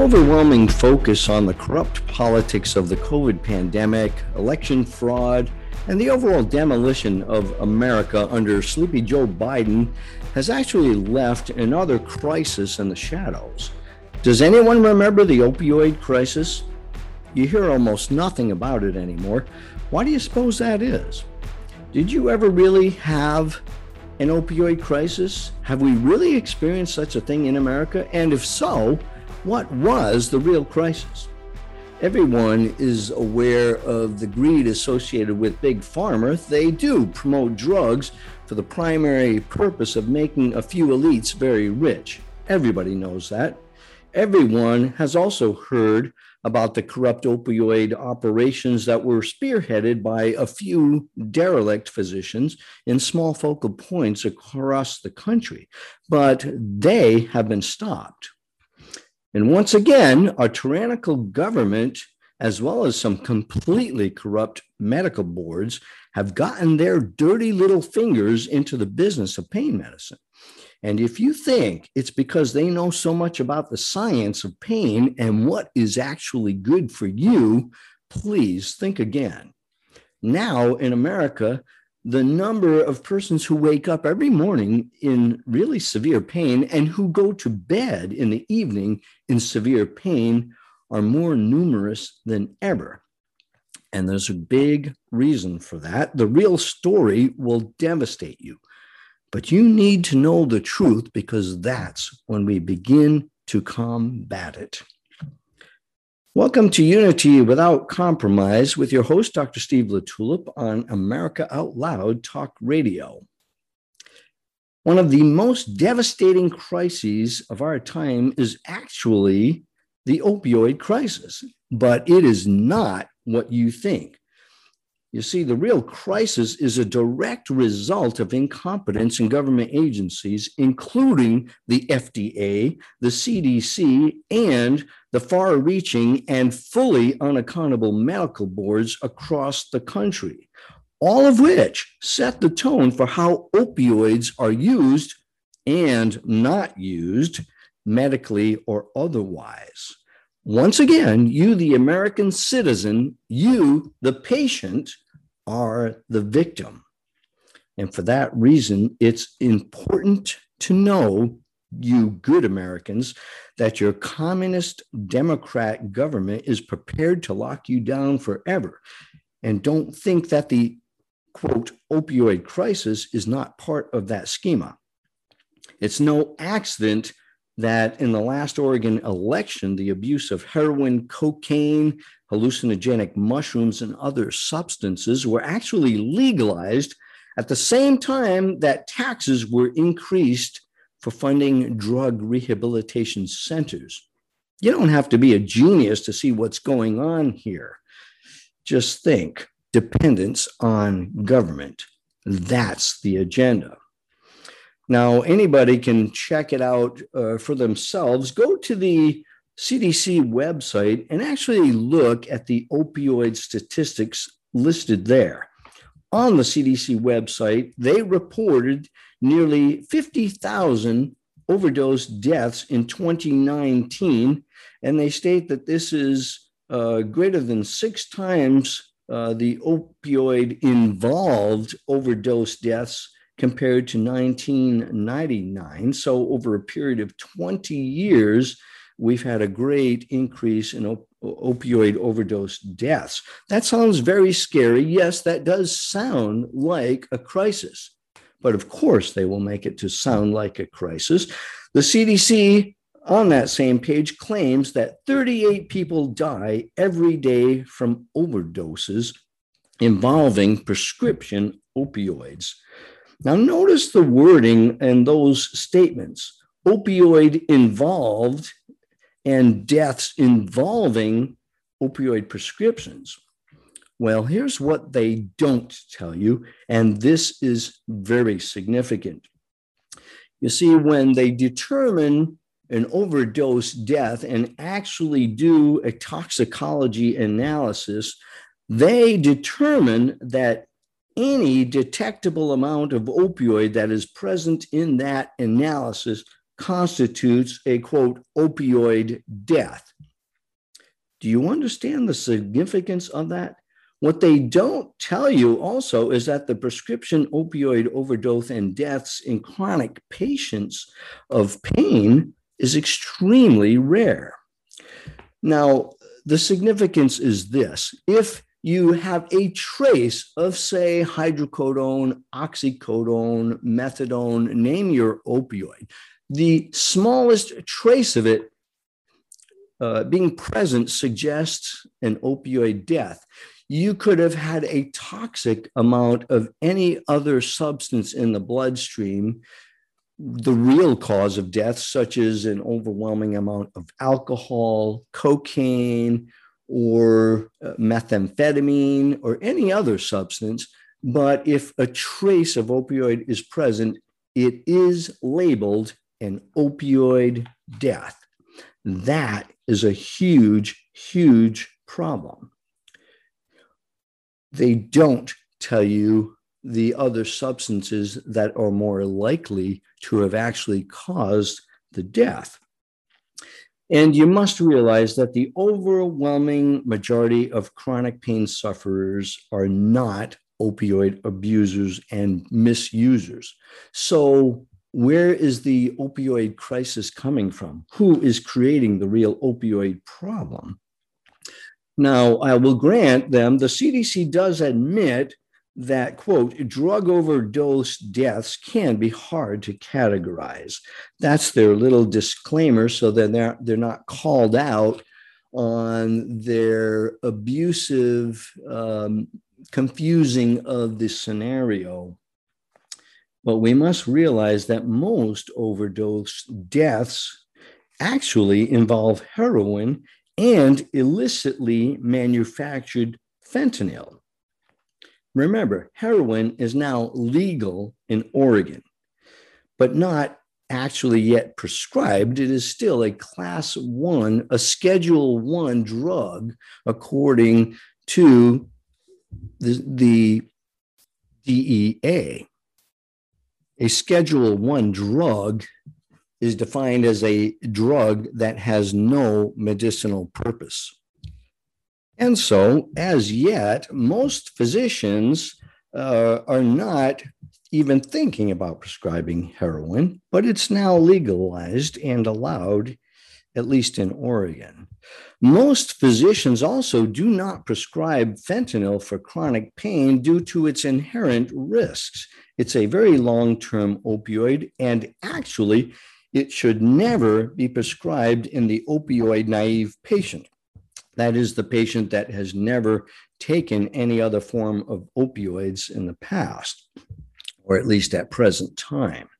Overwhelming focus on the corrupt politics of the COVID pandemic, election fraud, and the overall demolition of America under Sleepy Joe Biden has actually left another crisis in the shadows. Does anyone remember the opioid crisis? You hear almost nothing about it anymore. Why do you suppose that is? Did you ever really have an opioid crisis? Have we really experienced such a thing in America? And if so, what was the real crisis? Everyone is aware of the greed associated with Big Pharma. They do promote drugs for the primary purpose of making a few elites very rich. Everybody knows that. Everyone has also heard about the corrupt opioid operations that were spearheaded by a few derelict physicians in small focal points across the country, but they have been stopped. And once again, our tyrannical government, as well as some completely corrupt medical boards, have gotten their dirty little fingers into the business of pain medicine. And if you think it's because they know so much about the science of pain and what is actually good for you, please think again. Now in America, the number of persons who wake up every morning in really severe pain and who go to bed in the evening in severe pain are more numerous than ever. And there's a big reason for that. The real story will devastate you. But you need to know the truth because that's when we begin to combat it. Welcome to Unity Without Compromise with your host, Dr. Steve LaTulippe, on America Out Loud Talk Radio. One of the most devastating crises of our time is actually the opioid crisis, but it is not what you think. You see, the real crisis is a direct result of incompetence in government agencies, including the FDA, the CDC, and the far reaching and fully unaccountable medical boards across the country, all of which set the tone for how opioids are used and not used medically or otherwise. Once again, you, the American citizen, you, the patient, are the victim. And for that reason, it's important to know, you good Americans, that your communist Democrat government is prepared to lock you down forever. And don't think that the quote opioid crisis is not part of that schema. It's no accident that in the last Oregon election, the abuse of heroin, cocaine, hallucinogenic mushrooms, and other substances were actually legalized at the same time that taxes were increased for funding drug rehabilitation centers. You don't have to be a genius to see what's going on here. Just think dependence on government. That's the agenda. Now, anybody can check it out uh, for themselves. Go to the CDC website and actually look at the opioid statistics listed there. On the CDC website, they reported nearly 50,000 overdose deaths in 2019, and they state that this is uh, greater than six times uh, the opioid involved overdose deaths compared to 1999. So, over a period of 20 years, we've had a great increase in op- opioid overdose deaths. That sounds very scary. Yes, that does sound like a crisis. But of course, they will make it to sound like a crisis. The CDC on that same page claims that 38 people die every day from overdoses involving prescription opioids. Now, notice the wording in those statements opioid involved and deaths involving opioid prescriptions. Well, here's what they don't tell you, and this is very significant. You see, when they determine an overdose death and actually do a toxicology analysis, they determine that any detectable amount of opioid that is present in that analysis constitutes a quote opioid death. Do you understand the significance of that? What they don't tell you also is that the prescription opioid overdose and deaths in chronic patients of pain is extremely rare. Now, the significance is this if you have a trace of, say, hydrocodone, oxycodone, methadone, name your opioid, the smallest trace of it uh, being present suggests an opioid death. You could have had a toxic amount of any other substance in the bloodstream the real cause of death, such as an overwhelming amount of alcohol, cocaine, or uh, methamphetamine, or any other substance. But if a trace of opioid is present, it is labeled an opioid death. That is a huge, huge problem. They don't tell you the other substances that are more likely to have actually caused the death. And you must realize that the overwhelming majority of chronic pain sufferers are not opioid abusers and misusers. So, where is the opioid crisis coming from? Who is creating the real opioid problem? Now, I will grant them the CDC does admit that quote drug overdose deaths can be hard to categorize that's their little disclaimer so that they're, they're not called out on their abusive um, confusing of the scenario but we must realize that most overdose deaths actually involve heroin and illicitly manufactured fentanyl Remember, heroin is now legal in Oregon, but not actually yet prescribed. It is still a class one, a schedule one drug, according to the, the DEA. A schedule one drug is defined as a drug that has no medicinal purpose. And so, as yet, most physicians uh, are not even thinking about prescribing heroin, but it's now legalized and allowed, at least in Oregon. Most physicians also do not prescribe fentanyl for chronic pain due to its inherent risks. It's a very long term opioid, and actually, it should never be prescribed in the opioid naive patient. That is the patient that has never taken any other form of opioids in the past, or at least at present time.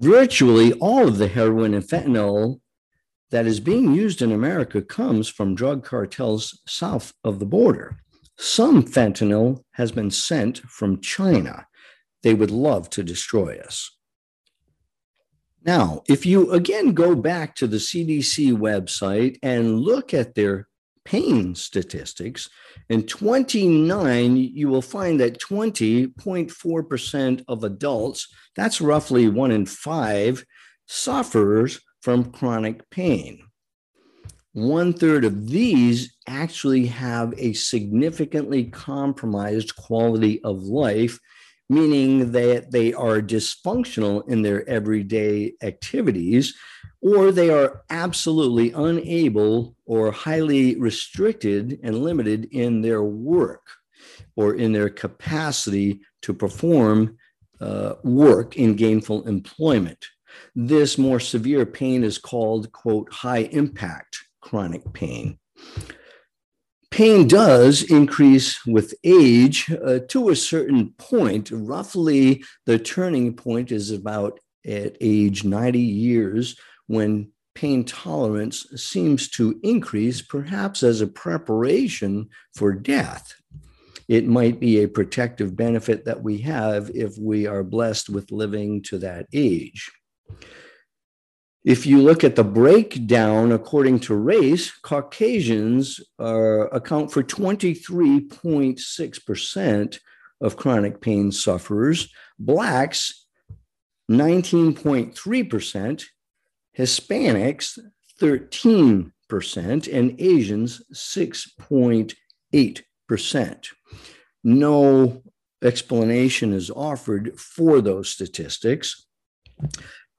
Virtually all of the heroin and fentanyl that is being used in America comes from drug cartels south of the border. Some fentanyl has been sent from China. They would love to destroy us. Now, if you again go back to the CDC website and look at their pain statistics, in 29, you will find that 20.4% of adults, that's roughly one in five, suffers from chronic pain. One third of these actually have a significantly compromised quality of life meaning that they are dysfunctional in their everyday activities, or they are absolutely unable or highly restricted and limited in their work or in their capacity to perform uh, work in gainful employment. This more severe pain is called, quote, high impact chronic pain pain does increase with age uh, to a certain point. Roughly, the turning point is about at age 90 years when pain tolerance seems to increase, perhaps as a preparation for death. It might be a protective benefit that we have if we are blessed with living to that age. If you look at the breakdown according to race, Caucasians are, account for 23.6% of chronic pain sufferers. Blacks, 19.3%, Hispanics 13%, and Asians 6.8%. No explanation is offered for those statistics.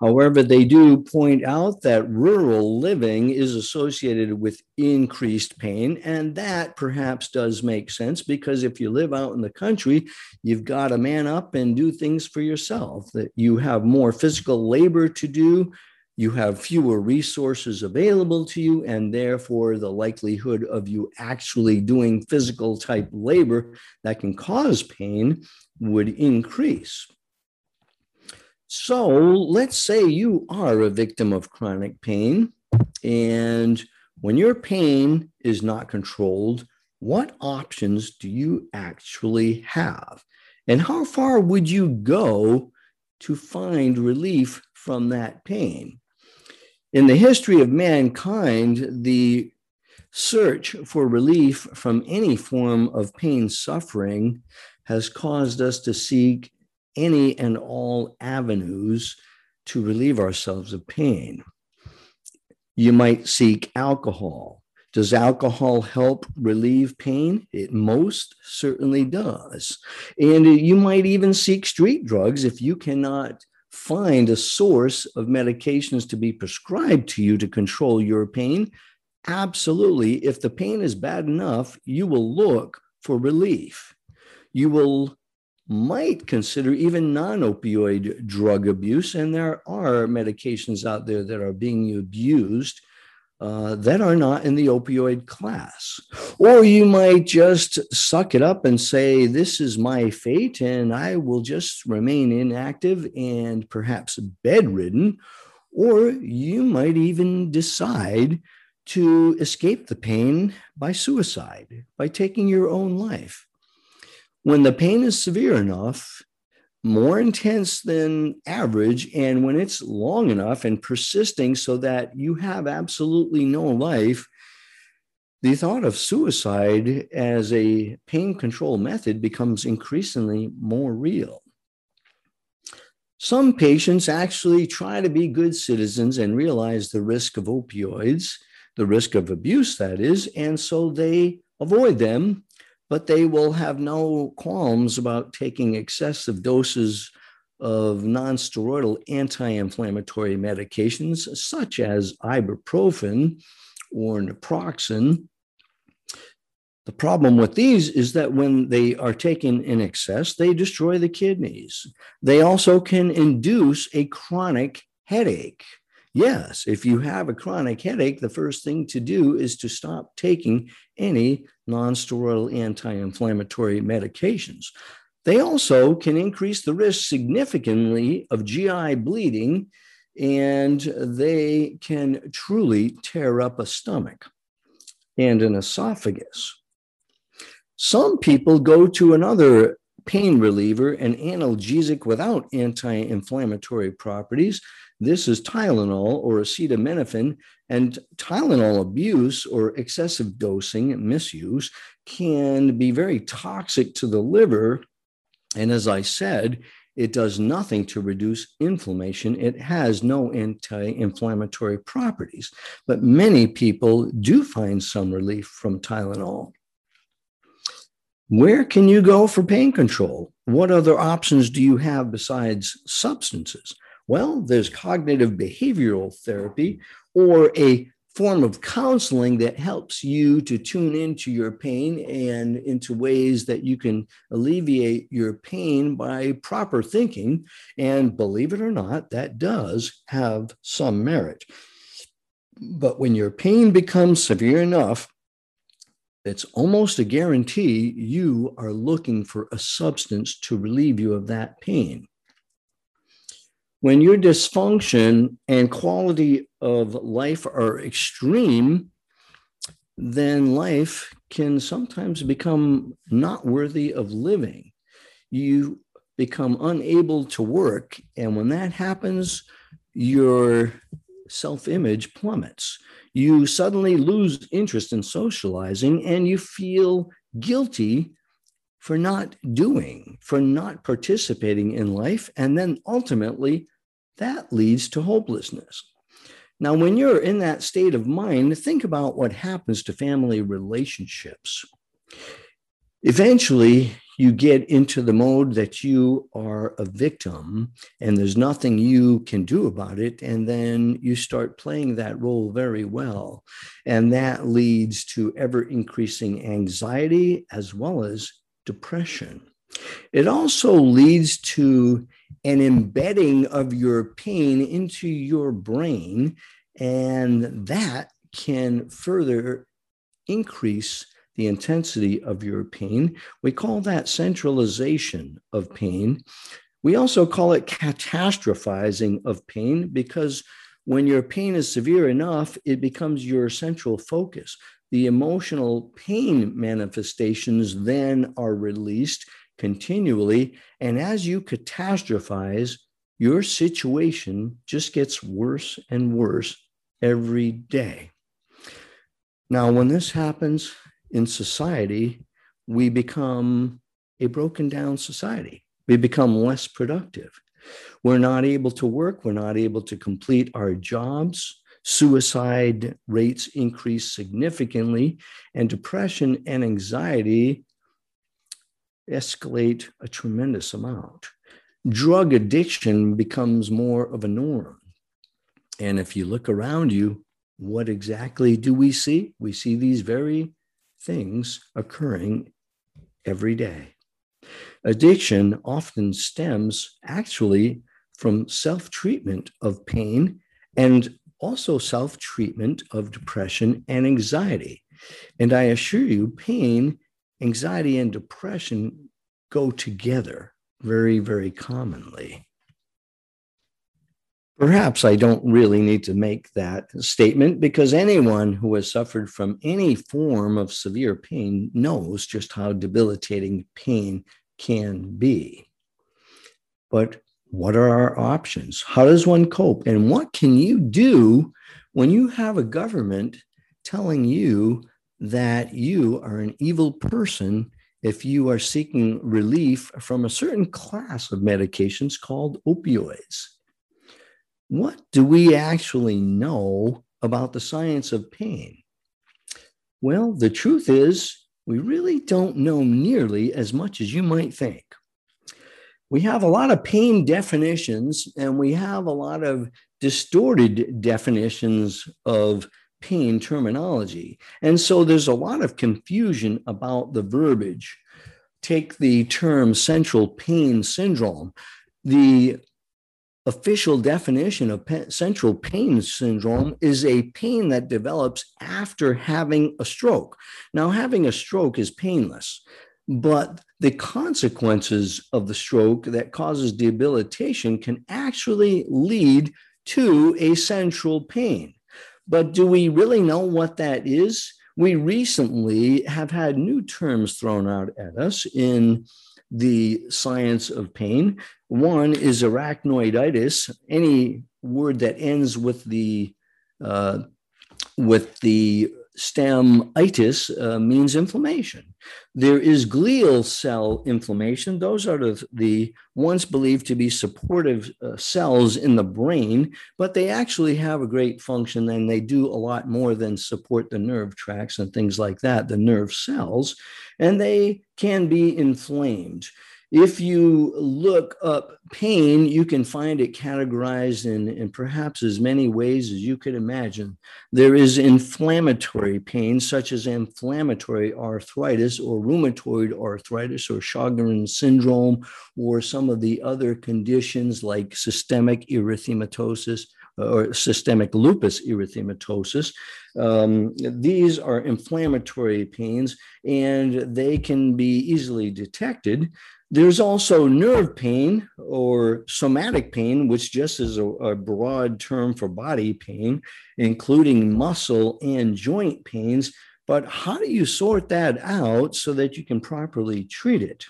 However, they do point out that rural living is associated with increased pain, and that perhaps does make sense because if you live out in the country, you've got to man up and do things for yourself, that you have more physical labor to do, you have fewer resources available to you, and therefore the likelihood of you actually doing physical type labor that can cause pain would increase. So let's say you are a victim of chronic pain, and when your pain is not controlled, what options do you actually have? And how far would you go to find relief from that pain? In the history of mankind, the search for relief from any form of pain suffering has caused us to seek any and all avenues to relieve ourselves of pain. You might seek alcohol. Does alcohol help relieve pain? It most certainly does. And you might even seek street drugs if you cannot find a source of medications to be prescribed to you to control your pain. Absolutely. If the pain is bad enough, you will look for relief. You will might consider even non opioid drug abuse. And there are medications out there that are being abused uh, that are not in the opioid class. Or you might just suck it up and say, This is my fate, and I will just remain inactive and perhaps bedridden. Or you might even decide to escape the pain by suicide, by taking your own life when the pain is severe enough, more intense than average, and when it's long enough and persisting so that you have absolutely no life, the thought of suicide as a pain control method becomes increasingly more real. Some patients actually try to be good citizens and realize the risk of opioids, the risk of abuse, that is, and so they avoid them but they will have no qualms about taking excessive doses of nonsteroidal anti-inflammatory medications such as ibuprofen or naproxen. The problem with these is that when they are taken in excess, they destroy the kidneys. They also can induce a chronic headache. Yes, if you have a chronic headache, the first thing to do is to stop taking any nonsteroidal anti inflammatory medications. They also can increase the risk significantly of GI bleeding, and they can truly tear up a stomach and an esophagus. Some people go to another pain reliever, an analgesic without anti inflammatory properties, this is Tylenol or acetaminophen, and Tylenol abuse or excessive dosing, misuse, can be very toxic to the liver. And as I said, it does nothing to reduce inflammation. It has no anti inflammatory properties. But many people do find some relief from Tylenol. Where can you go for pain control? What other options do you have besides substances? Well, there's cognitive behavioral therapy or a form of counseling that helps you to tune into your pain and into ways that you can alleviate your pain by proper thinking. And believe it or not, that does have some merit. But when your pain becomes severe enough, it's almost a guarantee you are looking for a substance to relieve you of that pain when your dysfunction and quality of life are extreme, then life can sometimes become not worthy of living. You become unable to work. And when that happens, your self image plummets. You suddenly lose interest in socializing and you feel guilty for not doing, for not participating in life, and then ultimately that leads to hopelessness. Now, when you're in that state of mind, think about what happens to family relationships. Eventually, you get into the mode that you are a victim and there's nothing you can do about it. And then you start playing that role very well. And that leads to ever increasing anxiety as well as depression. It also leads to an embedding of your pain into your brain, and that can further increase the intensity of your pain. We call that centralization of pain. We also call it catastrophizing of pain because when your pain is severe enough, it becomes your central focus. The emotional pain manifestations then are released continually. And as you catastrophize, your situation just gets worse and worse every day. Now, when this happens in society, we become a broken down society. We become less productive. We're not able to work. We're not able to complete our jobs. Suicide rates increase significantly, and depression and anxiety escalate a tremendous amount. Drug addiction becomes more of a norm. And if you look around you, what exactly do we see? We see these very things occurring every day. Addiction often stems actually from self treatment of pain and also self treatment of depression and anxiety. And I assure you, pain anxiety and depression go together very, very commonly. Perhaps I don't really need to make that statement because anyone who has suffered from any form of severe pain knows just how debilitating pain can be. But what are our options? How does one cope? And what can you do when you have a government telling you that you are an evil person if you are seeking relief from a certain class of medications called opioids. What do we actually know about the science of pain? Well, the truth is, we really don't know nearly as much as you might think. We have a lot of pain definitions and we have a lot of distorted definitions of pain terminology. And so there's a lot of confusion about the verbiage. Take the term central pain syndrome. The official definition of central pain syndrome is a pain that develops after having a stroke. Now, having a stroke is painless, but the consequences of the stroke that causes debilitation can actually lead to a central pain. But do we really know what that is? We recently have had new terms thrown out at us in the science of pain. One is arachnoiditis, any word that ends with the uh, with the stem itis uh, means inflammation. There is glial cell inflammation. Those are the, the ones believed to be supportive uh, cells in the brain, but they actually have a great function and they do a lot more than support the nerve tracts and things like that, the nerve cells, and they can be inflamed. If you look up pain, you can find it categorized in, in perhaps as many ways as you could imagine. There is inflammatory pain, such as inflammatory arthritis or rheumatoid arthritis or Sjogren's syndrome, or some of the other conditions like systemic erythematosus or systemic lupus erythematosus. Um, these are inflammatory pains and they can be easily detected. There's also nerve pain or somatic pain, which just is a, a, broad term for body pain, including muscle and joint pains. But how do you sort that out so that you can properly treat it?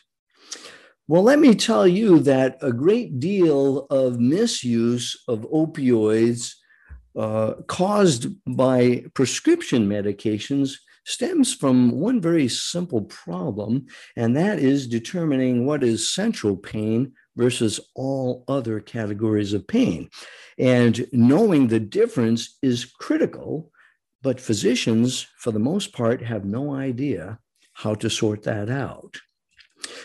Well, let me tell you that a great deal of misuse of opioids uh, caused by prescription medications stems from one very simple problem, and that is determining what is central pain versus all other categories of pain. And knowing the difference is critical, but physicians, for the most part, have no idea how to sort that out.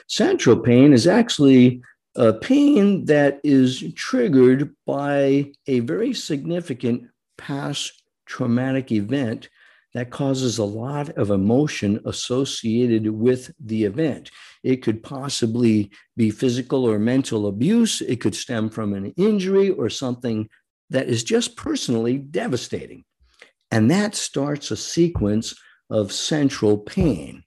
Central pain is actually a pain that is triggered by a very significant past traumatic event that causes a lot of emotion associated with the event. It could possibly be physical or mental abuse. It could stem from an injury or something that is just personally devastating. And that starts a sequence of central pain.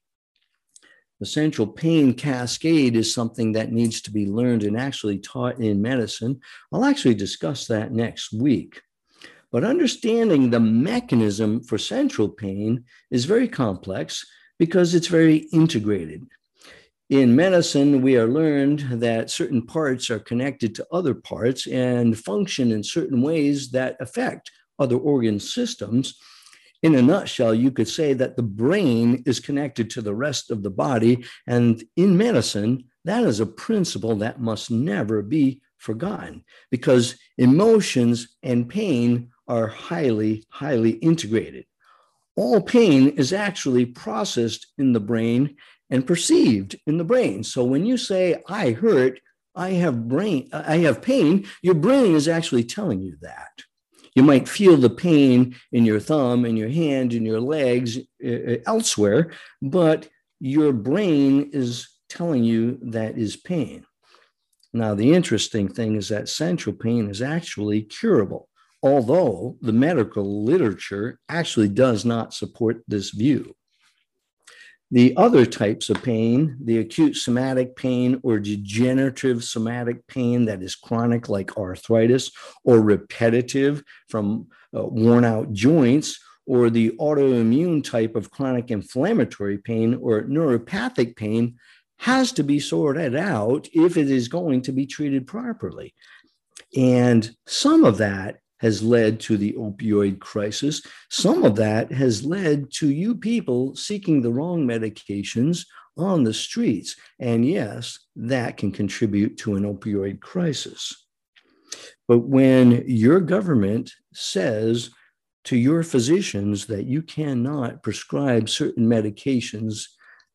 The central pain cascade is something that needs to be learned and actually taught in medicine. I'll actually discuss that next week. But understanding the mechanism for central pain is very complex because it's very integrated. In medicine, we are learned that certain parts are connected to other parts and function in certain ways that affect other organ systems. In a nutshell, you could say that the brain is connected to the rest of the body. And in medicine, that is a principle that must never be forgotten because emotions and pain are highly, highly integrated. All pain is actually processed in the brain and perceived in the brain. So when you say, I hurt, I have brain, I have pain, your brain is actually telling you that. You might feel the pain in your thumb, in your hand, in your legs, uh, elsewhere, but your brain is telling you that is pain. Now, the interesting thing is that central pain is actually curable although the medical literature actually does not support this view. The other types of pain, the acute somatic pain or degenerative somatic pain that is chronic, like arthritis, or repetitive from uh, worn out joints, or the autoimmune type of chronic inflammatory pain or neuropathic pain, has to be sorted out if it is going to be treated properly. And some of that has led to the opioid crisis. Some of that has led to you people seeking the wrong medications on the streets. And yes, that can contribute to an opioid crisis. But when your government says to your physicians that you cannot prescribe certain medications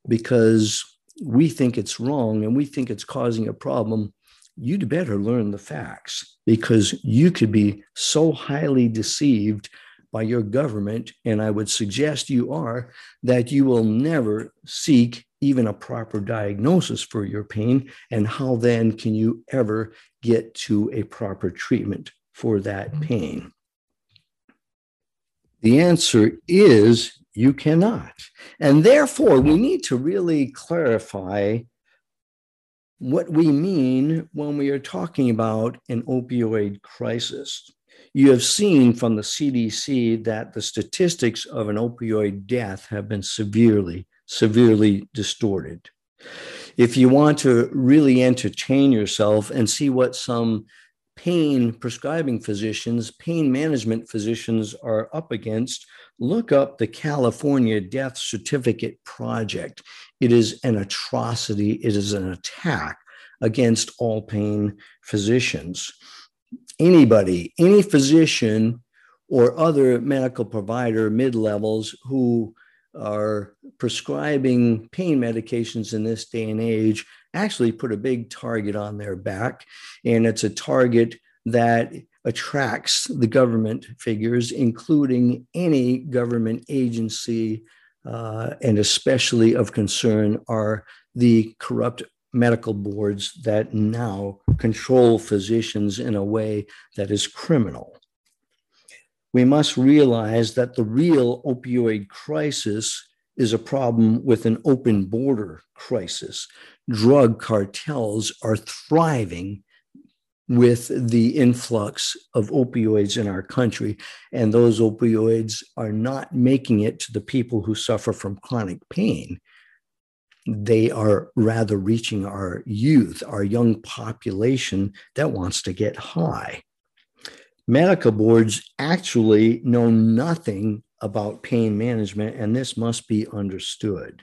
because we think it's wrong and we think it's causing a problem, you'd better learn the facts because you could be so highly deceived by your government, and I would suggest you are, that you will never seek even a proper diagnosis for your pain. And how then can you ever get to a proper treatment for that mm-hmm. pain? The answer is you cannot. And therefore, we need to really clarify what we mean when we are talking about an opioid crisis. You have seen from the CDC that the statistics of an opioid death have been severely, severely distorted. If you want to really entertain yourself and see what some pain prescribing physicians, pain management physicians are up against, look up the California Death Certificate Project. It is an atrocity, it is an attack against all pain physicians. Anybody, any physician or other medical provider mid levels who are prescribing pain medications in this day and age actually put a big target on their back. And it's a target that attracts the government figures, including any government agency, uh, and especially of concern are the corrupt medical boards that now control physicians in a way that is criminal. We must realize that the real opioid crisis is a problem with an open border crisis. Drug cartels are thriving with the influx of opioids in our country. And those opioids are not making it to the people who suffer from chronic pain. They are rather reaching our youth, our young population that wants to get high. Medical boards actually know nothing about pain management, and this must be understood.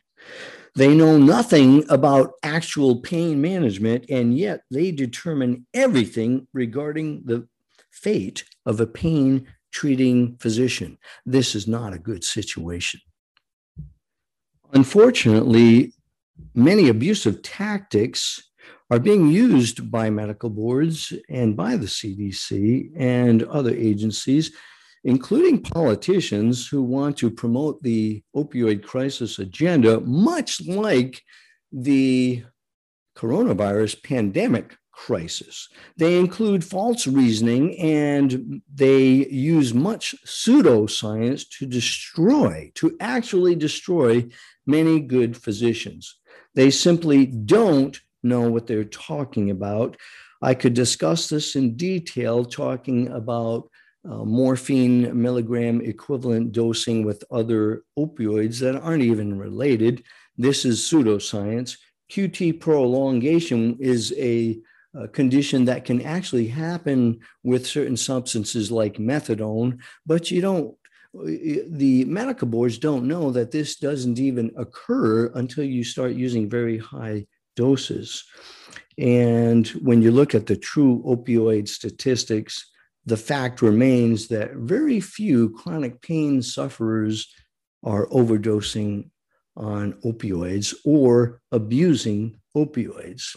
They know nothing about actual pain management, and yet they determine everything regarding the fate of a pain treating physician. This is not a good situation. Unfortunately, many abusive tactics are being used by medical boards and by the CDC and other agencies including politicians who want to promote the opioid crisis agenda, much like the coronavirus pandemic crisis. They include false reasoning and they use much pseudoscience to destroy, to actually destroy many good physicians. They simply don't know what they're talking about. I could discuss this in detail, talking about uh, morphine milligram equivalent dosing with other opioids that aren't even related. This is pseudoscience. QT prolongation is a, a, condition that can actually happen with certain substances like methadone, but you don't. The medical boards don't know that this doesn't even occur until you start using very high doses. And when you look at the true opioid statistics, the fact remains that very few chronic pain sufferers are overdosing on opioids or abusing opioids.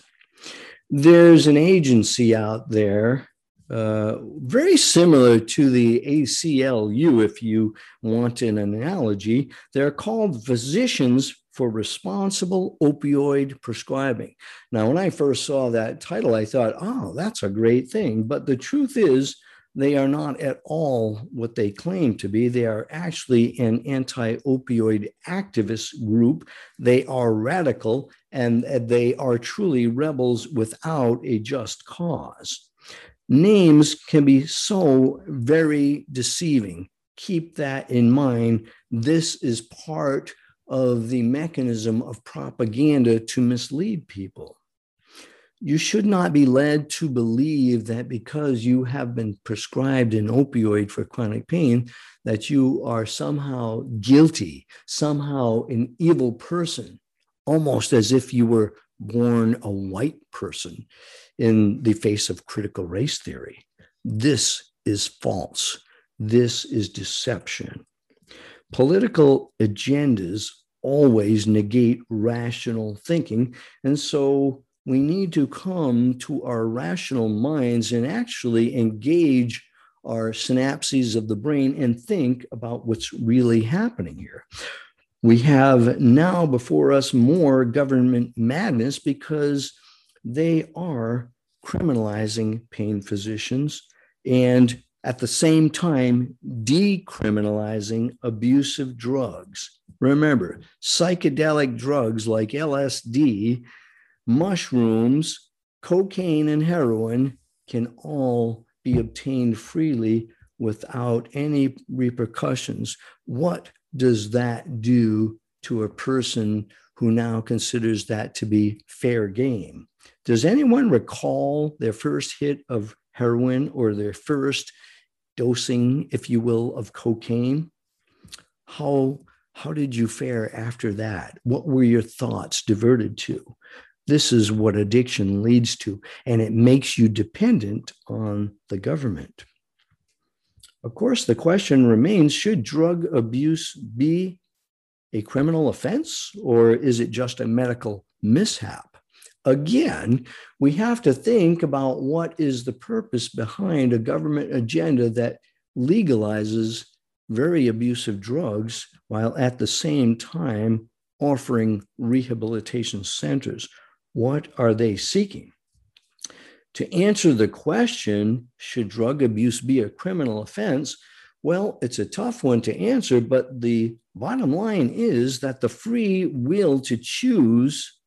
There's an agency out there uh, very similar to the ACLU, if you want an analogy. They're called Physicians for Responsible Opioid Prescribing. Now, when I first saw that title, I thought, oh, that's a great thing. But the truth is, they are not at all what they claim to be. They are actually an anti opioid activist group. They are radical and they are truly rebels without a just cause. Names can be so very deceiving. Keep that in mind. This is part of the mechanism of propaganda to mislead people you should not be led to believe that because you have been prescribed an opioid for chronic pain, that you are somehow guilty, somehow an evil person, almost as if you were born a white person in the face of critical race theory. This is false. This is deception. Political agendas always negate rational thinking. And so we need to come to our rational minds and actually engage our synapses of the brain and think about what's really happening here. We have now before us more government madness because they are criminalizing pain physicians and at the same time decriminalizing abusive drugs. Remember, psychedelic drugs like LSD mushrooms, cocaine, and heroin can all be obtained freely without any repercussions. What does that do to a person who now considers that to be fair game? Does anyone recall their first hit of heroin or their first dosing, if you will, of cocaine? How, how did you fare after that? What were your thoughts diverted to? This is what addiction leads to, and it makes you dependent on the government. Of course, the question remains should drug abuse be a criminal offense, or is it just a medical mishap? Again, we have to think about what is the purpose behind a government agenda that legalizes very abusive drugs while at the same time offering rehabilitation centers what are they seeking? To answer the question, should drug abuse be a criminal offense? Well, it's a tough one to answer, but the bottom line is that the free will to choose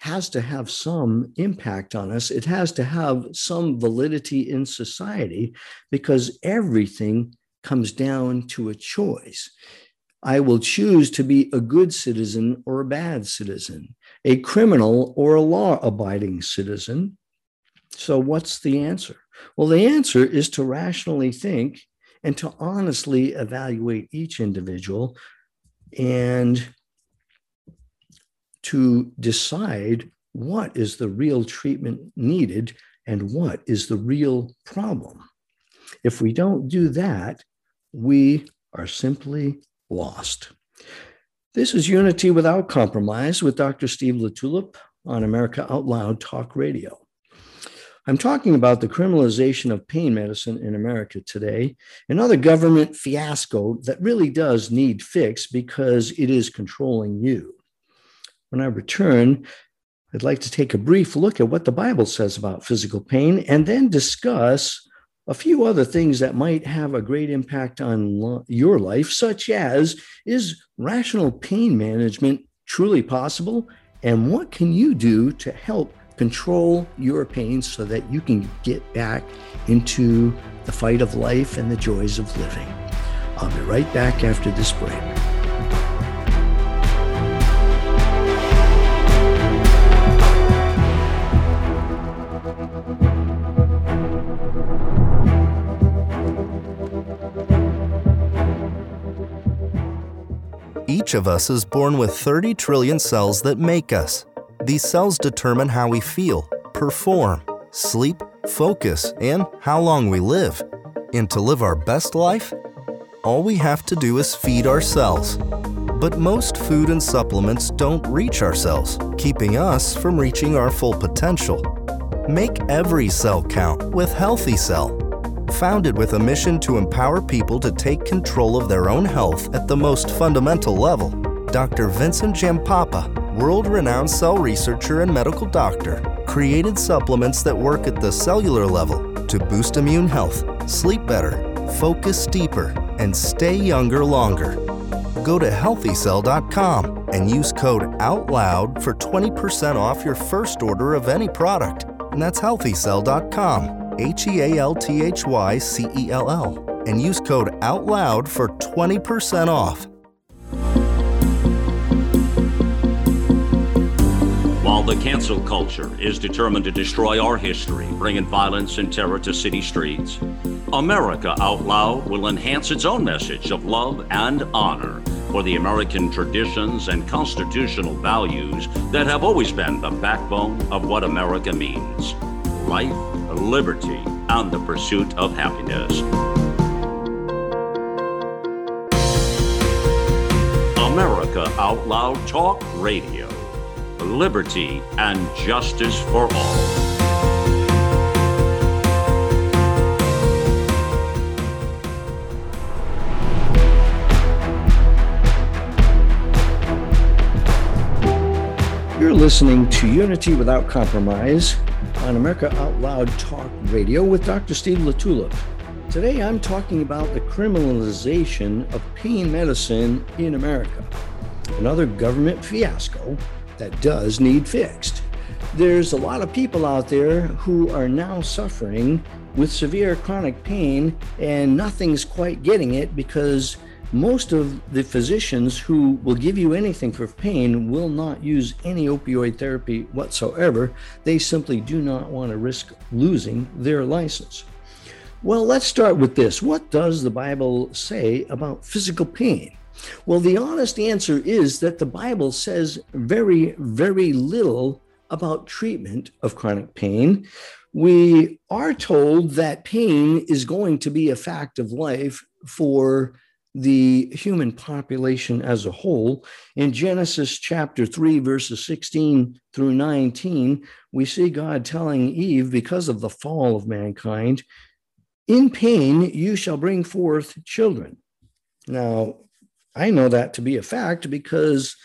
has to have some impact on us. It has to have some validity in society because everything comes down to a choice. I will choose to be a good citizen or a bad citizen a criminal or a law abiding citizen. So, what's the answer? Well, the answer is to rationally think and to honestly evaluate each individual and to decide what is the real treatment needed and what is the real problem. If we don't do that, we are simply lost. This is Unity Without Compromise with Dr. Steve LaTulippe on America Out Loud Talk Radio. I'm talking about the criminalization of pain medicine in America today, another government fiasco that really does need fix because it is controlling you. When I return, I'd like to take a brief look at what the Bible says about physical pain and then discuss a few other things that might have a great impact on lo- your life, such as is rational pain management truly possible? And what can you do to help control your pain so that you can get back into the fight of life and the joys of living? I'll be right back after this break. Each of us is born with 30 trillion cells that make us. These cells determine how we feel, perform, sleep, focus, and how long we live. And to live our best life, all we have to do is feed our cells. But most food and supplements don't reach our cells, keeping us from reaching our full potential. Make every cell count with Healthy Cell founded with a mission to empower people to take control of their own health at the most fundamental level. Dr. Vincent Giampapa, world renowned cell researcher and medical doctor, created supplements that work at the cellular level to boost immune health, sleep better, focus deeper, and stay younger longer. Go to healthycell.com and use code OUTLOUD for 20% off your first order of any product. And that's healthycell.com. H E A L T H Y C E L L, and use code OUTLOUD for 20% off. While the cancel culture is determined to destroy our history, bringing violence and terror to city streets, America Out Loud will enhance its own message of love and honor for the American traditions and constitutional values that have always been the backbone of what America means life liberty, and the pursuit of happiness. America Out Loud Talk Radio. Liberty and justice for all. You're listening to Unity Without Compromise on America Out Loud Talk Radio with Dr. Steve LaTulippe. Today I'm talking about the criminalization of pain medicine in America, another government fiasco that does need fixed. There's a lot of people out there who are now suffering with severe chronic pain, and nothing's quite getting it because most of the physicians who will give you anything for pain will not use any opioid therapy whatsoever. They simply do not want to risk losing their license. Well, let's start with this. What does the Bible say about physical pain? Well, the honest answer is that the Bible says very, very little about treatment of chronic pain. We are told that pain is going to be a fact of life for the human population as a whole. In Genesis chapter 3, verses 16 through 19, we see God telling Eve, because of the fall of mankind, in pain you shall bring forth children. Now, I know that to be a fact because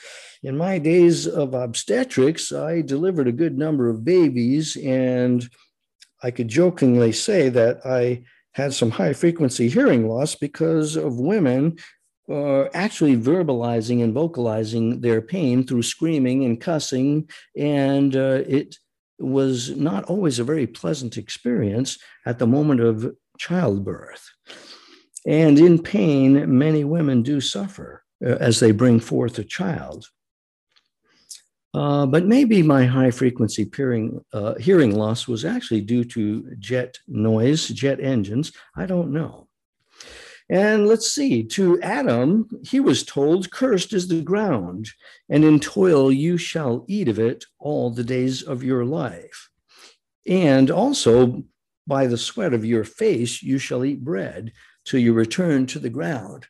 in my days of obstetrics, I delivered a good number of babies, and I could jokingly say that I had some high frequency hearing loss because of women uh, actually verbalizing and vocalizing their pain through screaming and cussing. And uh, it was not always a very pleasant experience at the moment of childbirth. And in pain, many women do suffer uh, as they bring forth a child. Uh, but maybe my high frequency hearing, uh, hearing loss was actually due to jet noise, jet engines. I don't know. And let's see, to Adam, he was told, Cursed is the ground, and in toil you shall eat of it all the days of your life. And also, by the sweat of your face you shall eat bread till you return to the ground.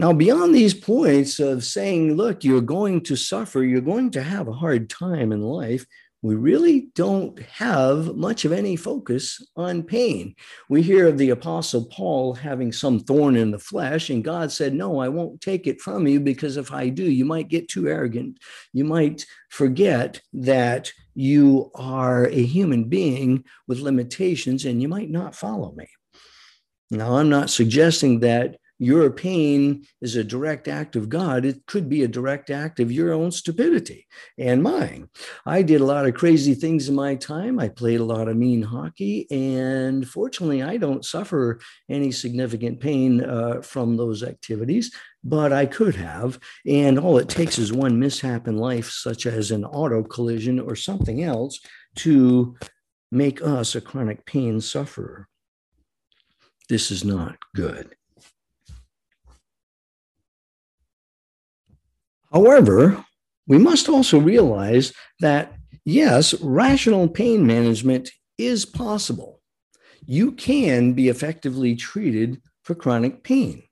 Now, beyond these points of saying, look, you're going to suffer, you're going to have a hard time in life, we really don't have much of any focus on pain. We hear of the Apostle Paul having some thorn in the flesh, and God said, No, I won't take it from you because if I do, you might get too arrogant. You might forget that you are a human being with limitations and you might not follow me. Now, I'm not suggesting that your pain is a direct act of God, it could be a direct act of your own stupidity and mine. I did a lot of crazy things in my time. I played a lot of mean hockey, and fortunately, I don't suffer any significant pain uh, from those activities, but I could have. And all it takes is one mishap in life, such as an auto collision or something else, to make us a chronic pain sufferer. This is not good. However, we must also realize that yes, rational pain management is possible. You can be effectively treated for chronic pain.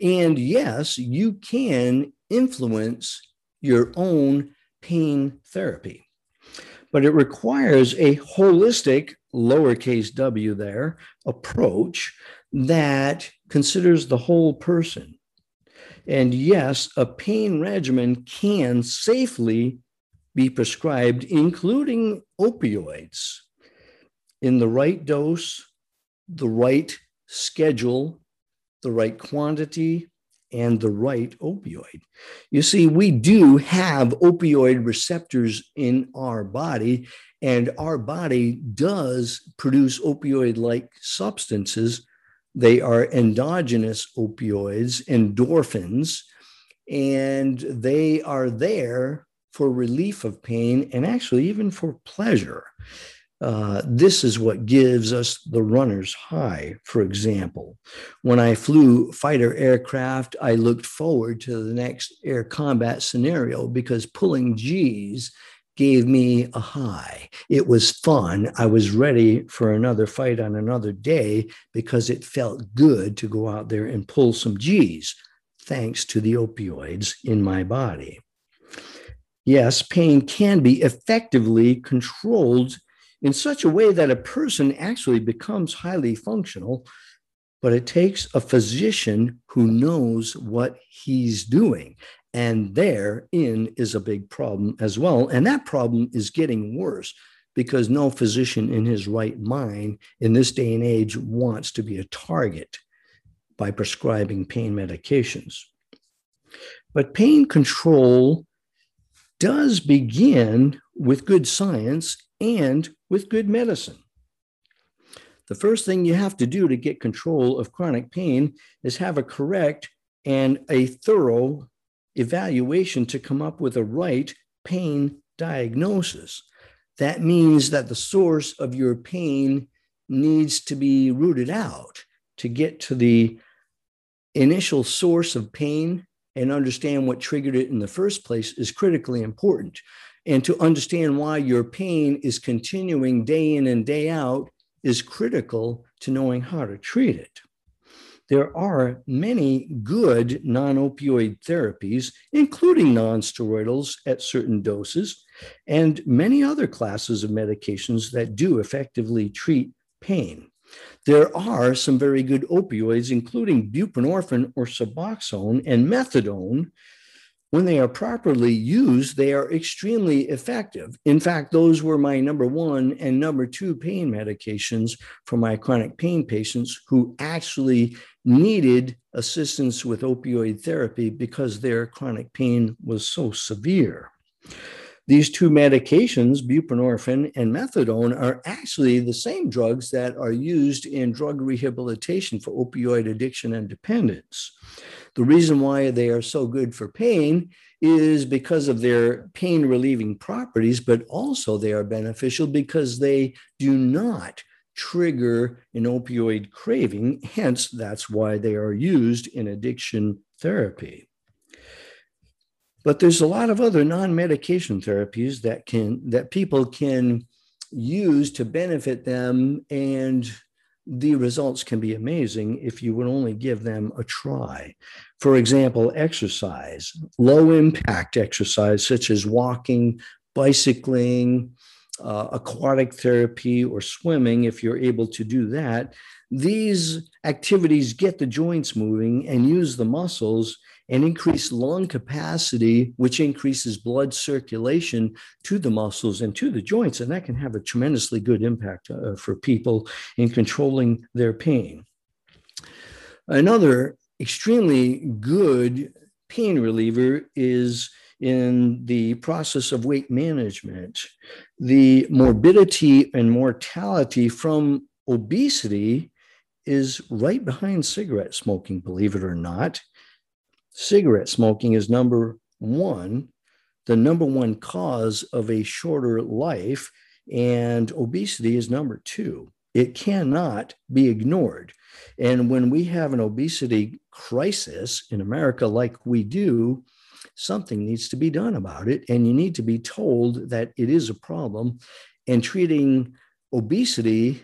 And yes, you can influence your own pain therapy. But it requires a holistic, lowercase w there, approach that considers the whole person and yes, a pain regimen can safely be prescribed, including opioids, in the right dose, the right schedule, the right quantity, and the right opioid. You see, we do have opioid receptors in our body, and our body does produce opioid like substances they are endogenous opioids, endorphins, and they are there for relief of pain and actually even for pleasure. Uh, this is what gives us the runner's high, for example. When I flew fighter aircraft, I looked forward to the next air combat scenario because pulling G's gave me a high. It was fun. I was ready for another fight on another day because it felt good to go out there and pull some G's, thanks to the opioids in my body. Yes, pain can be effectively controlled in such a way that a person actually becomes highly functional, but it takes a physician who knows what he's doing. And therein is a big problem as well. And that problem is getting worse because no physician in his right mind in this day and age wants to be a target by prescribing pain medications. But pain control does begin with good science and with good medicine. The first thing you have to do to get control of chronic pain is have a correct and a thorough evaluation to come up with a right pain diagnosis. That means that the source of your pain needs to be rooted out to get to the initial source of pain and understand what triggered it in the first place is critically important. And to understand why your pain is continuing day in and day out is critical to knowing how to treat it there are many good non opioid therapies, including non-steroidals at certain doses, and many other classes of medications that do effectively treat pain. There are some very good opioids, including buprenorphine or Suboxone and methadone, when they are properly used, they are extremely effective. In fact, those were my number one and number two pain medications for my chronic pain patients who actually needed assistance with opioid therapy because their chronic pain was so severe. These two medications, buprenorphine and methadone, are actually the same drugs that are used in drug rehabilitation for opioid addiction and dependence. The reason why they are so good for pain is because of their pain relieving properties, but also they are beneficial because they do not trigger an opioid craving. Hence, that's why they are used in addiction therapy. But there's a lot of other non-medication therapies that can that people can use to benefit them and the results can be amazing if you would only give them a try. For example, exercise, low impact exercise such as walking, bicycling, uh, aquatic therapy, or swimming, if you're able to do that, these activities get the joints moving and use the muscles and increase lung capacity, which increases blood circulation to the muscles and to the joints. And that can have a tremendously good impact uh, for people in controlling their pain. Another extremely good pain reliever is in the process of weight management. The morbidity and mortality from obesity is right behind cigarette smoking, believe it or not. Cigarette smoking is number one, the number one cause of a shorter life, and obesity is number two. It cannot be ignored. And when we have an obesity crisis in America, like we do, something needs to be done about it. And you need to be told that it is a problem. And treating obesity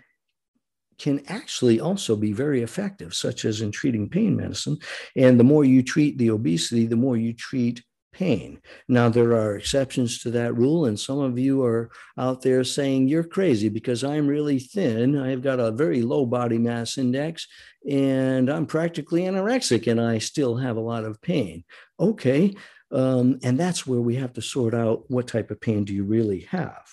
can actually also be very effective, such as in treating pain medicine. And the more you treat the obesity, the more you treat pain. Now, there are exceptions to that rule, and some of you are out there saying, You're crazy because I'm really thin. I've got a very low body mass index, and I'm practically anorexic, and I still have a lot of pain. Okay. Um, and that's where we have to sort out what type of pain do you really have.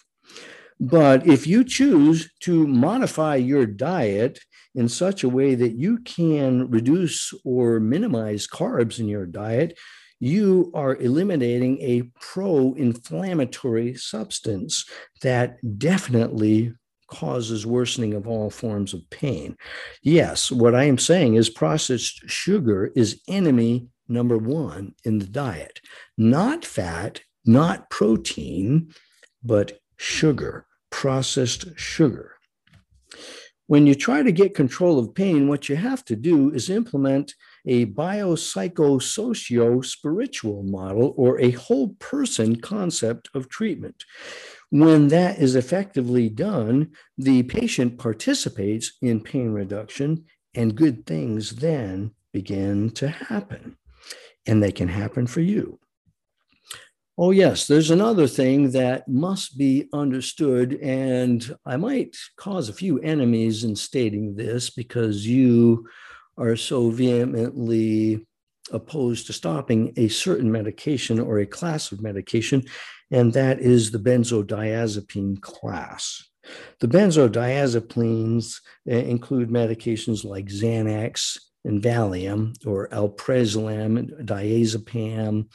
But if you choose to modify your diet in such a way that you can reduce or minimize carbs in your diet, you are eliminating a pro inflammatory substance that definitely causes worsening of all forms of pain. Yes, what I am saying is processed sugar is enemy number one in the diet, not fat, not protein, but sugar, processed sugar. When you try to get control of pain, what you have to do is implement a biopsychosocio spiritual model or a whole person concept of treatment. When that is effectively done, the patient participates in pain reduction, and good things then begin to happen. And they can happen for you. Oh, yes, there's another thing that must be understood. And I might cause a few enemies in stating this because you are so vehemently opposed to stopping a certain medication or a class of medication, and that is the benzodiazepine class. The benzodiazepines eh, include medications like Xanax, and Valium or alprazolam, diazepam,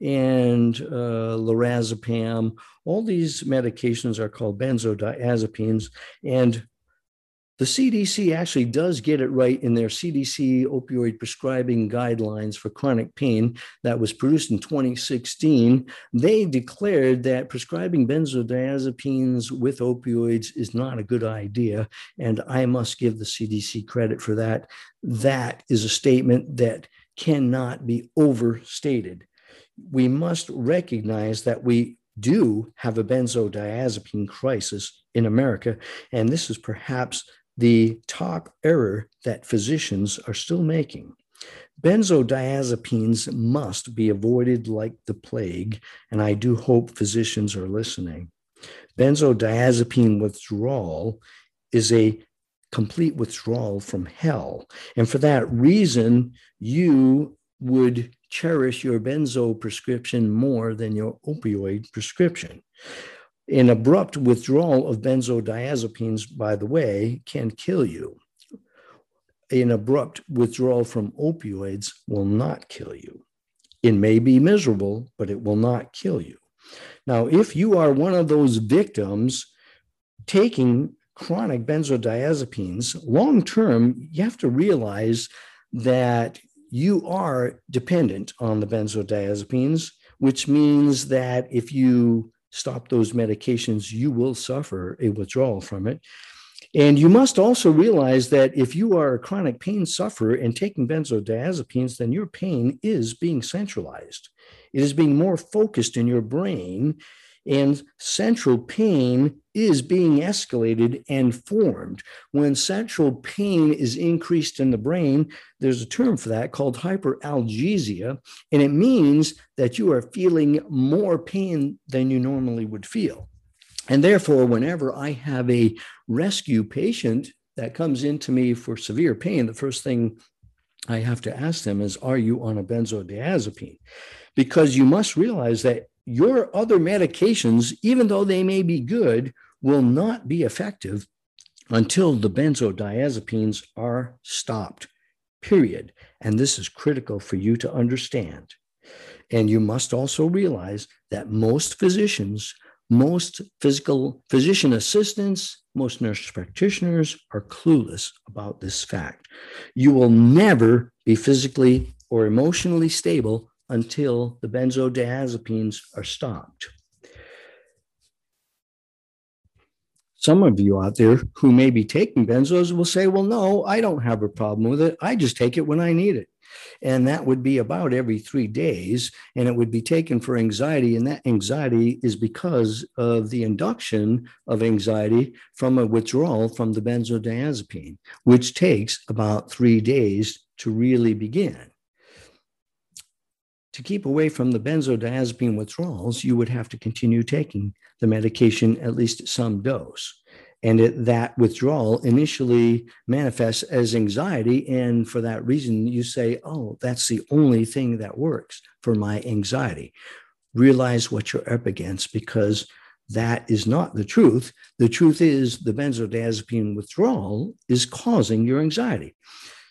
and uh, lorazepam. All these medications are called benzodiazepines, and the CDC actually does get it right in their CDC opioid prescribing guidelines for chronic pain that was produced in 2016. They declared that prescribing benzodiazepines with opioids is not a good idea. And I must give the CDC credit for that. That is a statement that cannot be overstated. We must recognize that we do have a benzodiazepine crisis in America. And this is perhaps the top error that physicians are still making. Benzodiazepines must be avoided like the plague, and I do hope physicians are listening. Benzodiazepine withdrawal is a complete withdrawal from hell. And for that reason, you would cherish your benzo prescription more than your opioid prescription. An abrupt withdrawal of benzodiazepines, by the way, can kill you. An abrupt withdrawal from opioids will not kill you. It may be miserable, but it will not kill you. Now, if you are one of those victims taking chronic benzodiazepines, long term, you have to realize that you are dependent on the benzodiazepines, which means that if you stop those medications, you will suffer a withdrawal from it. And you must also realize that if you are a chronic pain sufferer and taking benzodiazepines, then your pain is being centralized. It is being more focused in your brain, and central pain is being escalated and formed. When central pain is increased in the brain, there's a term for that called hyperalgesia, and it means that you are feeling more pain than you normally would feel. And therefore, whenever I have a rescue patient that comes into me for severe pain, the first thing I have to ask them is, Are you on a benzodiazepine? Because you must realize that your other medications, even though they may be good, will not be effective until the benzodiazepines are stopped, period. And this is critical for you to understand. And you must also realize that most physicians most physical physician assistants, most nurse practitioners are clueless about this fact. You will never be physically or emotionally stable until the benzodiazepines are stopped. Some of you out there who may be taking benzos will say, Well, no, I don't have a problem with it. I just take it when I need it. And that would be about every three days. And it would be taken for anxiety. And that anxiety is because of the induction of anxiety from a withdrawal from the benzodiazepine, which takes about three days to really begin. To keep away from the benzodiazepine withdrawals, you would have to continue taking the medication at least some dose. And it, that withdrawal initially manifests as anxiety and for that reason you say oh that's the only thing that works for my anxiety. Realize what you're up against because that is not the truth. The truth is the benzodiazepine withdrawal is causing your anxiety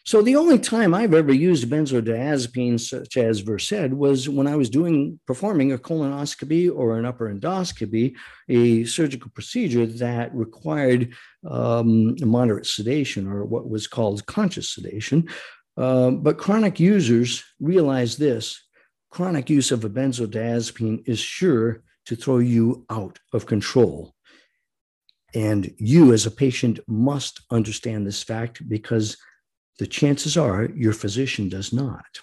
so the only time I've ever used benzodiazepines such as Versed was when I was doing performing a colonoscopy or an upper endoscopy, a surgical procedure that required um, moderate sedation or what was called conscious sedation. Uh, but chronic users realize this: chronic use of a benzodiazepine is sure to throw you out of control. And you, as a patient, must understand this fact because the chances are your physician does not.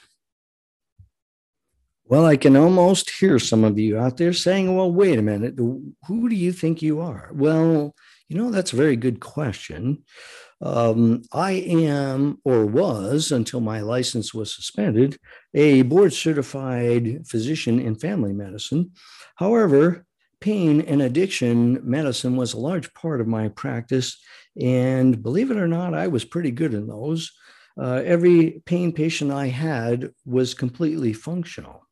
Well, I can almost hear some of you out there saying, well, wait a minute, who do you think you are? Well, you know, that's a very good question. Um, I am, or was until my license was suspended, a board certified physician in family medicine. However, pain and addiction medicine was a large part of my practice. And believe it or not, I was pretty good in those. Uh, every pain patient I had was completely functional.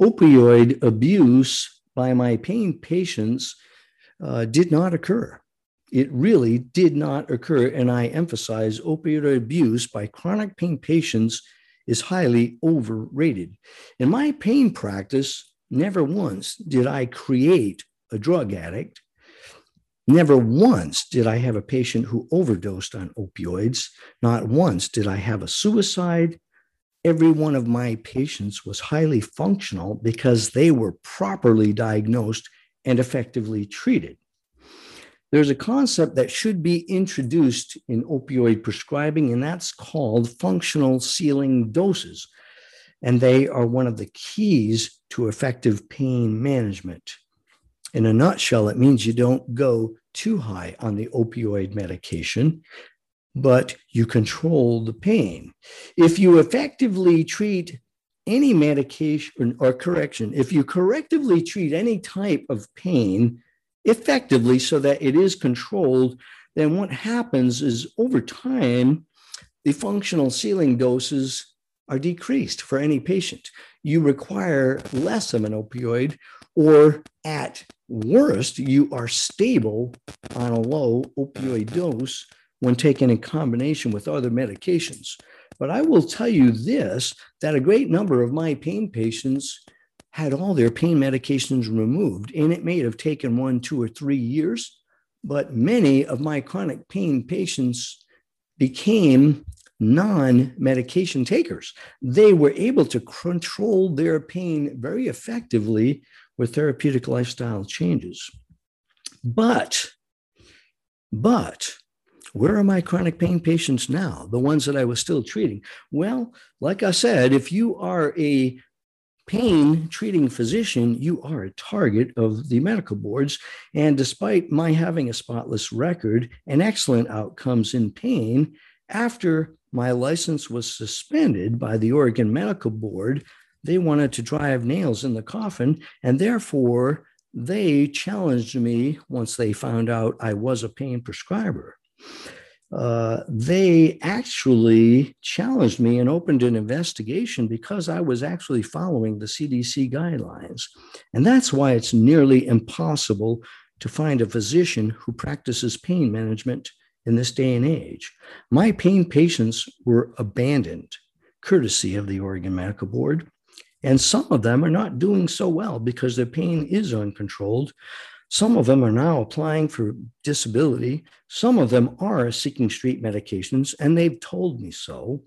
Opioid abuse by my pain patients uh, did not occur. It really did not occur. And I emphasize opioid abuse by chronic pain patients is highly overrated. In my pain practice, never once did I create a drug addict. Never once did I have a patient who overdosed on opioids. Not once did I have a suicide. Every one of my patients was highly functional because they were properly diagnosed and effectively treated. There's a concept that should be introduced in opioid prescribing, and that's called functional ceiling doses. And they are one of the keys to effective pain management. In a nutshell, it means you don't go too high on the opioid medication, but you control the pain. If you effectively treat any medication or correction, if you correctively treat any type of pain effectively so that it is controlled, then what happens is over time, the functional ceiling doses are decreased for any patient. You require less of an opioid, or at worst, you are stable on a low opioid dose when taken in combination with other medications. But I will tell you this that a great number of my pain patients had all their pain medications removed, and it may have taken one, two, or three years. But many of my chronic pain patients became non medication takers. They were able to control their pain very effectively with therapeutic lifestyle changes. But, but Where are my chronic pain patients now? The ones that I was still treating? Well, like I said, if you are a pain treating physician, you are a target of the medical boards. And despite my having a spotless record and excellent outcomes in pain, after my license was suspended by the Oregon Medical Board, they wanted to drive nails in the coffin. And therefore, they challenged me once they found out I was a pain prescriber. Uh, they actually challenged me and opened an investigation because I was actually following the CDC guidelines. And that's why it's nearly impossible to find a physician who practices pain management in this day and age. My pain patients were abandoned, courtesy of the Oregon Medical Board. And some of them are not doing so well because their pain is uncontrolled. Some of them are now applying for disability. Some of them are seeking street medications, and they've told me so.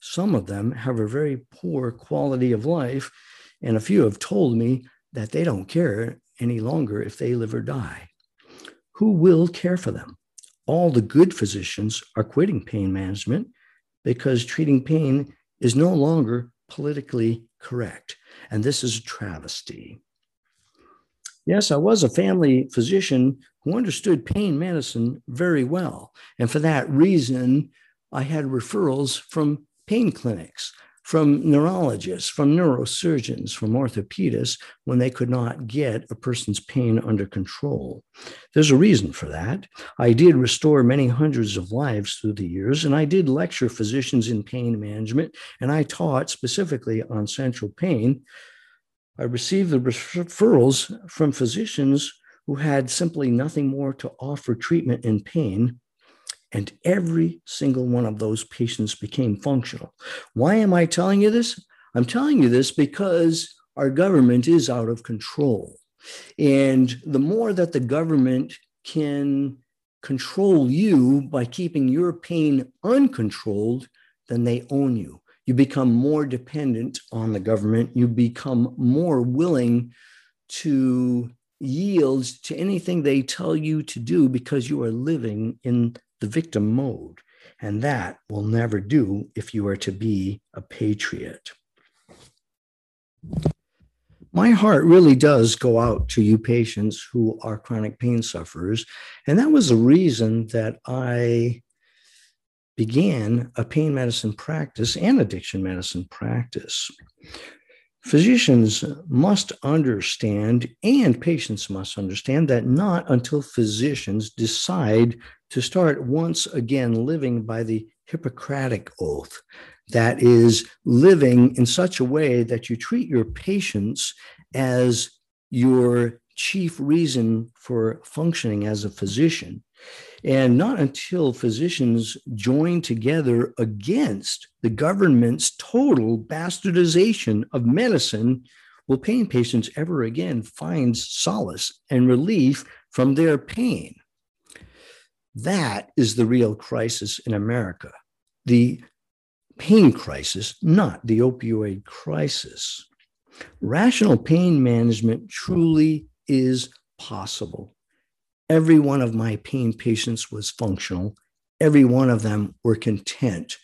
Some of them have a very poor quality of life, and a few have told me that they don't care any longer if they live or die. Who will care for them? All the good physicians are quitting pain management because treating pain is no longer politically correct. And this is a travesty. Yes, I was a family physician who understood pain medicine very well. And for that reason, I had referrals from pain clinics, from neurologists, from neurosurgeons, from orthopedists when they could not get a person's pain under control. There's a reason for that. I did restore many hundreds of lives through the years, and I did lecture physicians in pain management, and I taught specifically on central pain I received the referrals from physicians who had simply nothing more to offer treatment in pain. And every single one of those patients became functional. Why am I telling you this? I'm telling you this because our government is out of control. And the more that the government can control you by keeping your pain uncontrolled, then they own you you become more dependent on the government. You become more willing to yield to anything they tell you to do because you are living in the victim mode. And that will never do if you are to be a patriot. My heart really does go out to you patients who are chronic pain sufferers. And that was the reason that I began a pain medicine practice and addiction medicine practice. Physicians must understand, and patients must understand, that not until physicians decide to start once again living by the Hippocratic oath, that is, living in such a way that you treat your patients as your chief reason for functioning as a physician and not until physicians join together against the government's total bastardization of medicine will pain patients ever again find solace and relief from their pain. That is the real crisis in America. The pain crisis, not the opioid crisis. Rational pain management truly is possible. Every one of my pain patients was functional. Every one of them were content.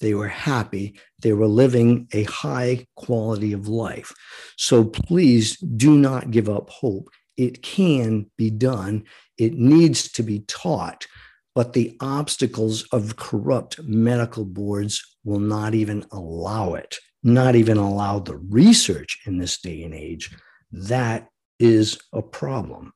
They were happy. They were living a high quality of life. So please do not give up hope. It can be done. It needs to be taught. But the obstacles of corrupt medical boards will not even allow it, not even allow the research in this day and age. That is a problem.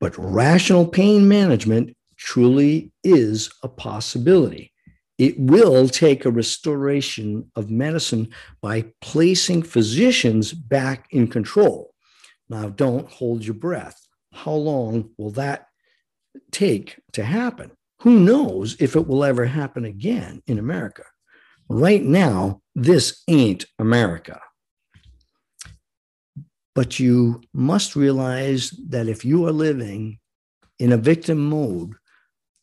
But rational pain management truly is a possibility. It will take a restoration of medicine by placing physicians back in control. Now, don't hold your breath. How long will that take to happen? Who knows if it will ever happen again in America? Right now, this ain't America. But you must realize that if you are living in a victim mode,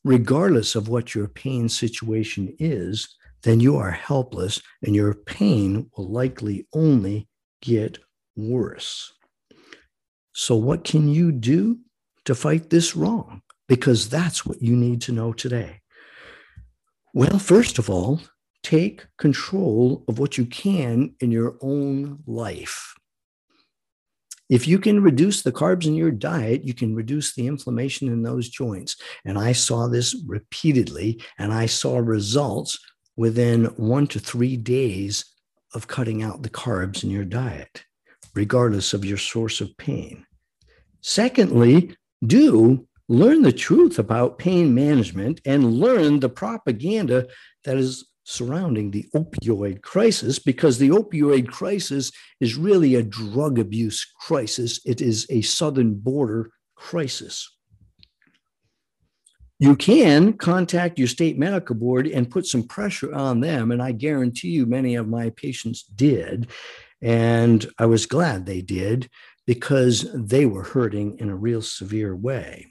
regardless of what your pain situation is, then you are helpless and your pain will likely only get worse. So, what can you do to fight this wrong? Because that's what you need to know today. Well, first of all, take control of what you can in your own life. If you can reduce the carbs in your diet, you can reduce the inflammation in those joints. And I saw this repeatedly, and I saw results within one to three days of cutting out the carbs in your diet, regardless of your source of pain. Secondly, do learn the truth about pain management and learn the propaganda that is surrounding the opioid crisis because the opioid crisis is really a drug abuse crisis. It is a southern border crisis. You can contact your state medical board and put some pressure on them. And I guarantee you, many of my patients did. And I was glad they did because they were hurting in a real severe way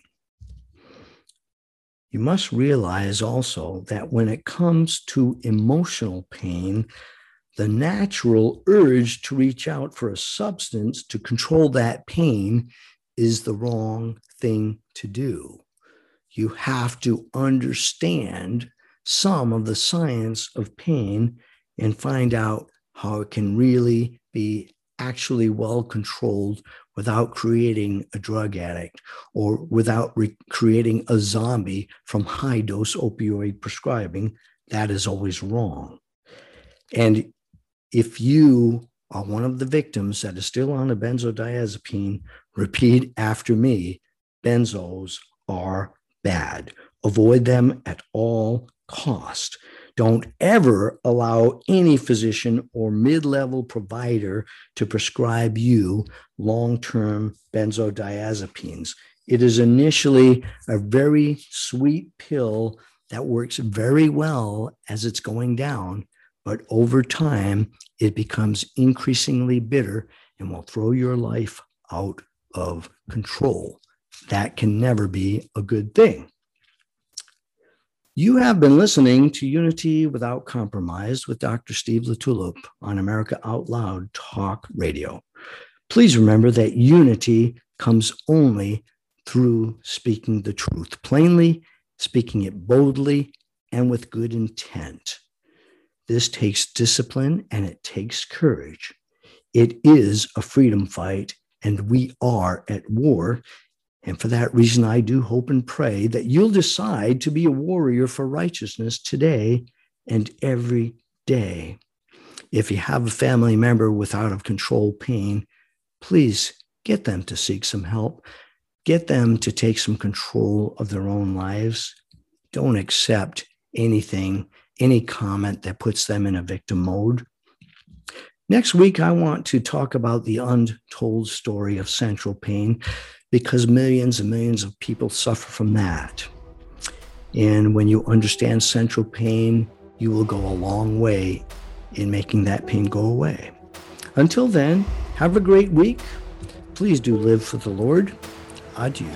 you must realize also that when it comes to emotional pain, the natural urge to reach out for a substance to control that pain is the wrong thing to do. You have to understand some of the science of pain and find out how it can really be actually well controlled without creating a drug addict or without re- creating a zombie from high dose opioid prescribing, that is always wrong. And if you are one of the victims that is still on a benzodiazepine, repeat after me benzos are bad. Avoid them at all cost. Don't ever allow any physician or mid level provider to prescribe you long term benzodiazepines. It is initially a very sweet pill that works very well as it's going down, but over time, it becomes increasingly bitter and will throw your life out of control. That can never be a good thing. You have been listening to Unity Without Compromise with Dr. Steve LaTulippe on America Out Loud Talk Radio. Please remember that unity comes only through speaking the truth plainly, speaking it boldly, and with good intent. This takes discipline and it takes courage. It is a freedom fight, and we are at war and for that reason, I do hope and pray that you'll decide to be a warrior for righteousness today and every day. If you have a family member with out of control pain, please get them to seek some help. Get them to take some control of their own lives. Don't accept anything, any comment that puts them in a victim mode. Next week, I want to talk about the untold story of central pain because millions and millions of people suffer from that. And when you understand central pain, you will go a long way in making that pain go away. Until then, have a great week. Please do live for the Lord. Adieu.